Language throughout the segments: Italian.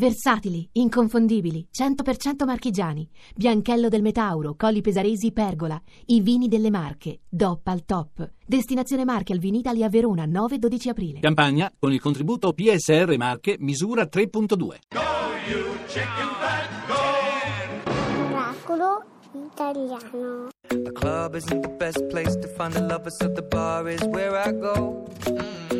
Versatili, inconfondibili, 100% marchigiani. Bianchello del Metauro, Colli Pesaresi, Pergola. I vini delle Marche, DOP al top. Destinazione Marche al Vinitalia a Verona, 9-12 aprile. Campagna con il contributo PSR Marche misura 3.2. Oracolo italiano. The club isn't the best place to find the lovers, so the bar is where I go. And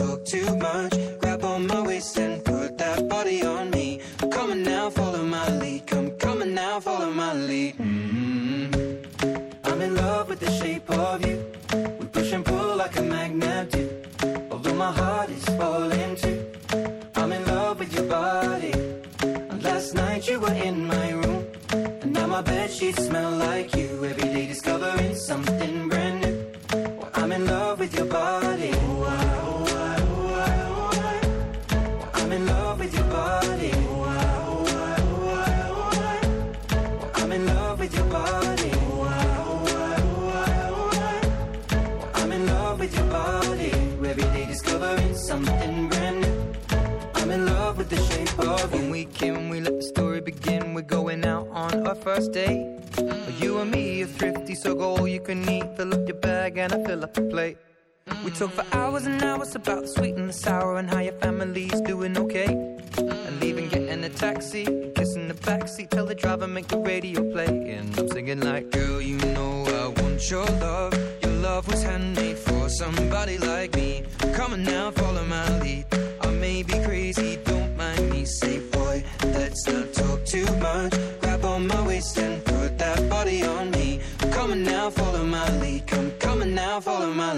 Although my heart is falling too. I'm in love with your body. And last night you were in my room. And now my bed sheets smell like you. Every day discovering something thrifty, so go all you can eat. Fill up your bag and I fill up the plate. We talk for hours and hours about the sweet and the sour and how your family's doing okay. And leaving, getting a taxi, kissing the backseat, tell the driver make the radio play. And I'm singing like, girl, you know I want your love. Your love was handmade for somebody like me. Come on now, follow my lead. I may be crazy, don't mind me. Say, boy, let's not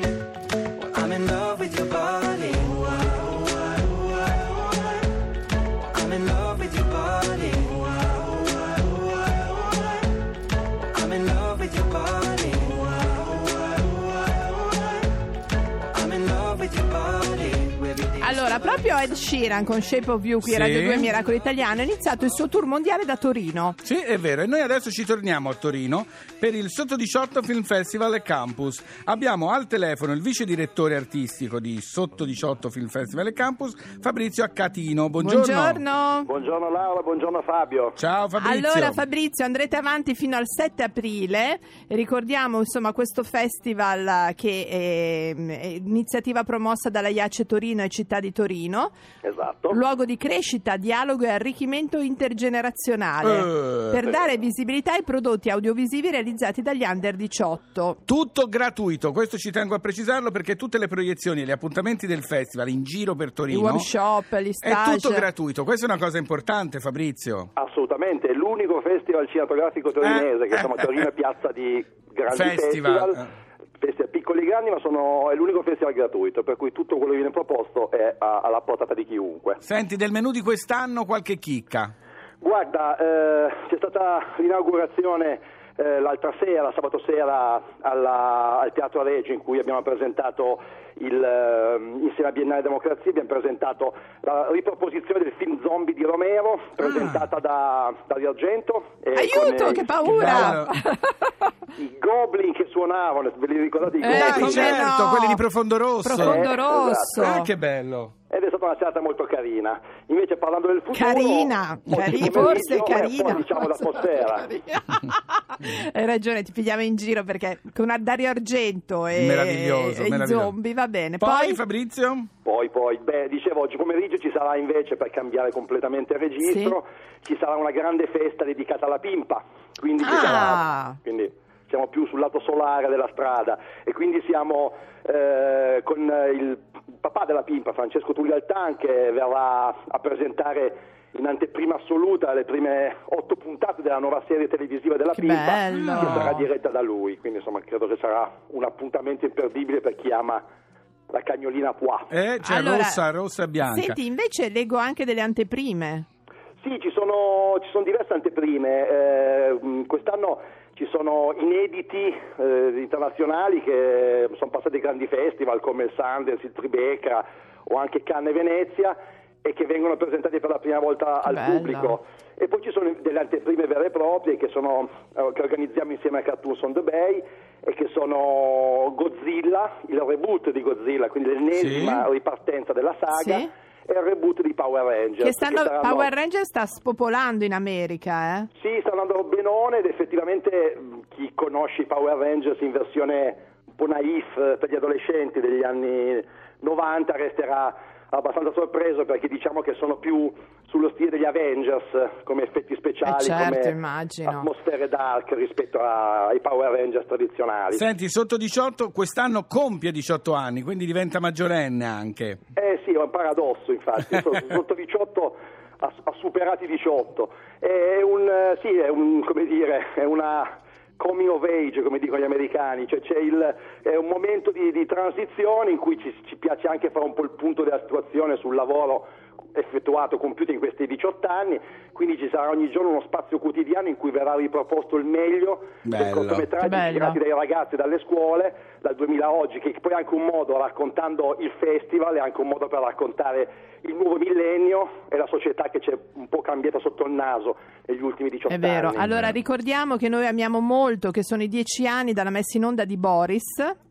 new. With your body. Allora, proprio Ed Sheeran con Shape of You qui a Sì. Radio 2 Miracolo Italiano ha iniziato il suo tour mondiale da Torino. Sì, è vero, e noi adesso ci torniamo a Torino per il Sotto 18 Film Festival e Campus. Abbiamo al telefono il vice direttore artistico di Sotto 18 Film Festival e Campus, Fabrizio Accatino. Buongiorno. Buongiorno. Buongiorno Laura, buongiorno Fabio. Ciao Fabrizio. Allora Fabrizio andrete avanti fino al 7 aprile, ricordiamo insomma questo festival che è, è iniziativa promossa dalla IACE Torino e Città di Torino, Esatto. luogo di crescita, dialogo e arricchimento intergenerazionale Eh, per dare visibilità ai prodotti audiovisivi realizzati dagli under 18. Tutto gratuito, questo ci tengo a precisarlo perché tutte le proiezioni e gli appuntamenti del festival in giro per I Torino workshop, gli è stage. tutto gratuito. Questa è una cosa importante, Fabrizio. Assolutamente, è l'unico festival cinematografico torinese Eh, che eh, Torino eh. è piazza di grandi Festival, festival. Grandi, ma sono, è l'unico festival gratuito, per cui tutto quello che viene proposto è a- alla portata di chiunque. Senti, del menù di quest'anno qualche chicca. Guarda, eh, c'è stata l'inaugurazione eh, l'altra sera, sabato sera, alla- al Teatro Regio, in cui abbiamo presentato il, eh, insieme a Biennale Democrazia, abbiamo presentato la riproposizione del film Zombie di Romero, presentata da Dario Argento. e Aiuto, con, eh, che Che paura! I Goblin che suonavano, ve li ricordate i Eh, Goblin? Come certo, no? quelli di Profondo Rosso. Profondo Eh, rosso. Ah, che bello. Ed è stata una serata molto carina. Invece parlando del futuro... Carina, oggi cari- pomeriggio forse carina. diciamo l'atmosfera. Hai ragione, ti pigliamo in giro perché con Dario Argento e, Meraviglioso, e i meraviglioso. zombie va bene. Poi, Poi, Fabrizio? Poi, poi, beh, dicevo, oggi pomeriggio ci sarà invece, per cambiare completamente il registro, ci sarà una grande festa dedicata alla pimpa. Quindi, Ah. sarà- quindi siamo più sul lato solare della strada e quindi siamo eh, con il papà della pimpa, Francesco Tuglialtan, che verrà a presentare in anteprima assoluta le prime otto puntate della nuova serie televisiva della Che Pimpa bello. che sarà diretta da lui, quindi insomma credo che sarà un appuntamento imperdibile per chi ama la cagnolina Pois. Eh, c'è Allora, rossa, rossa e bianca. Senti, invece leggo anche delle anteprime. Sì, ci sono, ci sono diverse anteprime. Eh, mh, quest'anno ci sono inediti eh, internazionali che sono passati grandi festival come il Sundance, il Tribeca o anche Cannes e Venezia e che vengono presentati per la prima volta al bello. pubblico. E poi ci sono delle anteprime vere e proprie che, sono, eh, che organizziamo insieme a Cartoons on the Bay e che sono Godzilla, il reboot di Godzilla, quindi l'ennesima Sì. ripartenza della saga. Sì. E il reboot di Power Rangers. Che stanno, saranno- Power Ranger sta spopolando in America, eh? sì, sta andando benone ed effettivamente mh, chi conosce i Power Rangers in versione un po' naif eh, per gli adolescenti degli anni 90 resterà abbastanza sorpreso perché diciamo che sono più sullo stile degli Avengers come effetti speciali, Eh, certo, come immagino. atmosfere dark rispetto a- ai Power Rangers tradizionali. Senti, sotto 18 quest'anno compie 18 anni, quindi diventa maggiorenne anche. Eh sì, è un paradosso infatti, So- sotto 18 ha, ha superato i 18. È un, sì, è un, come dire, è una coming of age, come dicono gli americani, cioè il, è un momento di, di transizione in cui ci, ci piace anche fare un po' il punto della situazione sul lavoro effettuato, compiuto in questi 18 anni, quindi ci sarà ogni giorno uno spazio quotidiano in cui verrà riproposto il meglio dei Bello. cortometraggi Bello. girati dai ragazzi e dalle scuole dal 2000 a oggi, che poi è anche un modo, raccontando il festival, è anche un modo per raccontare il nuovo millennio e la società che c'è un po' cambiata sotto il naso negli ultimi 18 È vero. anni. Allora ricordiamo che noi amiamo molto, che sono i dieci anni dalla messa in onda di Boris,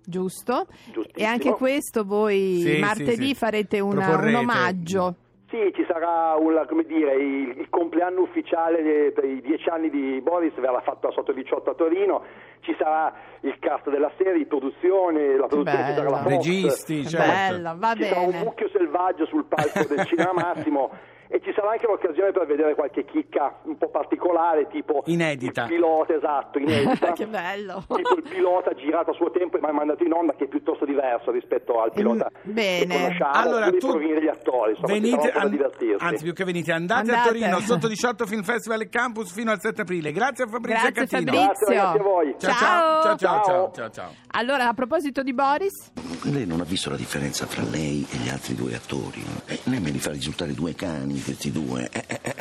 giusto? Giustissimo. E anche questo voi Sì, martedì sì, sì. farete una- un omaggio. Sì, ci sarà un- come dire, il, il compleanno ufficiale per i dieci anni di Boris, verrà fatto a sotto 18 a Torino, ci sarà il cast della serie, di produzione, la produzione ci sarà la bello. Fox, Registi, certo. Bello, va ci sarà un bene. mucchio selvaggio sul palco del Cinema Massimo e ci sarà anche l'occasione per vedere qualche chicca un po' particolare, tipo Inedita. il pilota, esatto, inedita. che bello. Tipo il pilota girato a suo tempo e mai mandato in onda, che è piuttosto diverso rispetto al pilota Mm, bene. che conosciamo. Allora, Quindi tu degli attori, insomma, venite, an- divertirsi. anzi più che venite, andate, a Andate. Torino sotto 18 Film Festival e Campus fino al 7 aprile. Grazie a Fabrizio Grazie Catino. Fabrizio. Grazie a voi. Ciao Ciao. ciao ciao ciao Ciao. ciao. Allora, a proposito di Boris, Lei non ha visto la differenza fra lei e gli altri due attori? Eh, lei me li fa risultare due cani, questi due. Eh, eh, eh.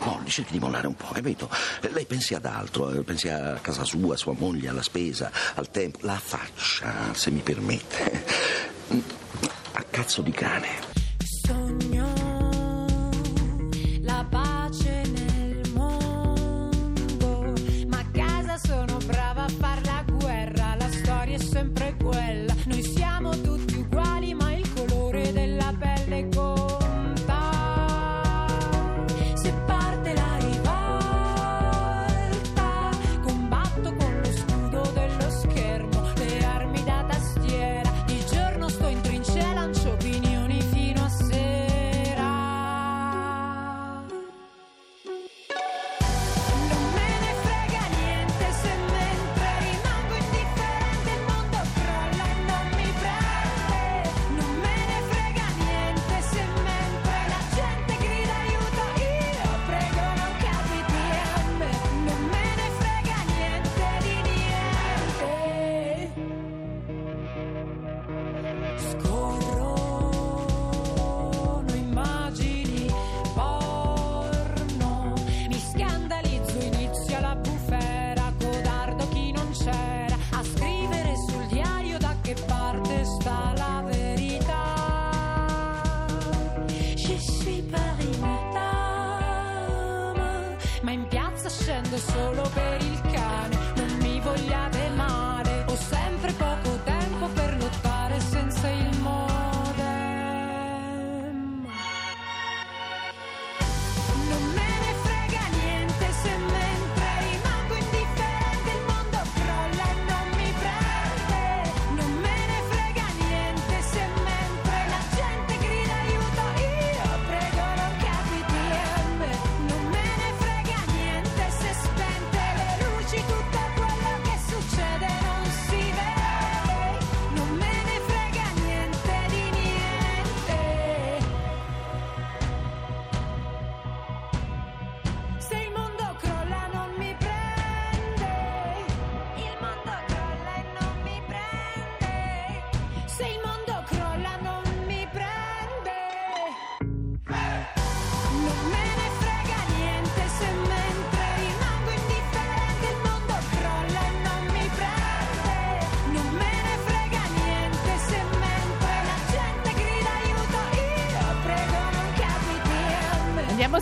Molli, cerchi di mollare un po', capito? Lei pensi ad altro, eh, pensi a casa sua, a sua moglie, alla spesa, al tempo. La faccia, se mi permette. A cazzo di cane. Piazza scendo solo per il cane.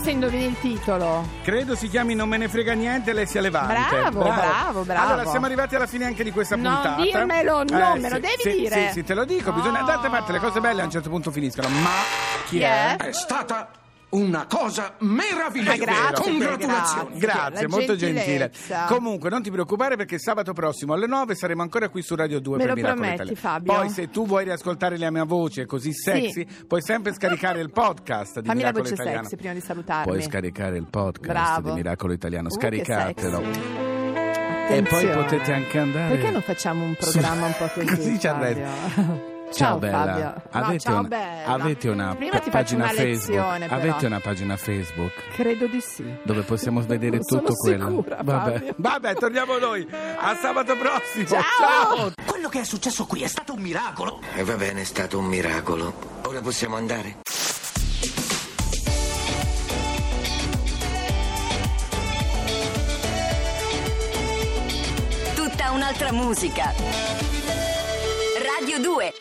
Se indovini il titolo. Credo si chiami Non me ne frega niente, lei sia levante. Bravo, bravo, bravo. Allora, siamo arrivati alla fine anche di questa Non puntata. dirmelo, no, me lo sì, devi sì, dire. Sì, sì, te lo dico. Bisogna, Oh. d'altra parte, le cose belle a un certo punto finiscono. Ma chi, Chi è? È stata una cosa meravigliosa. Grazie, Congratulazioni. Grazie, molto gentile. Comunque, non ti preoccupare perché sabato prossimo alle 9 saremo ancora qui su Radio 2 Me per lo Miracolo prometti, Italia. Fabio? Poi, se tu vuoi riascoltare la mia voce così sexy, puoi sempre scaricare il podcast di Fammi la Miracolo voce Italiano. sexy prima di salutarmi. Puoi scaricare il podcast Bravo. di Miracolo Italiano, Uh, che scaricatelo. sexy. E poi Attenzione. potete anche andare. Perché non facciamo un programma un po' così? Così ci Fabio? Ciao, Ciao, bella. Fabio. No, Avete, ciao una, bella. avete una Prima faccio pagina una Facebook? lezione, però. Avete una pagina Facebook Credo di sì. dove possiamo vedere Non sono tutto quello? sicura, Vabbè. Vabbè, torniamo noi. A sabato prossimo. Ciao. Quello che è successo qui è stato un miracolo. E va bene, è stato un miracolo. Ora possiamo andare? Tutta un'altra musica. Radio 2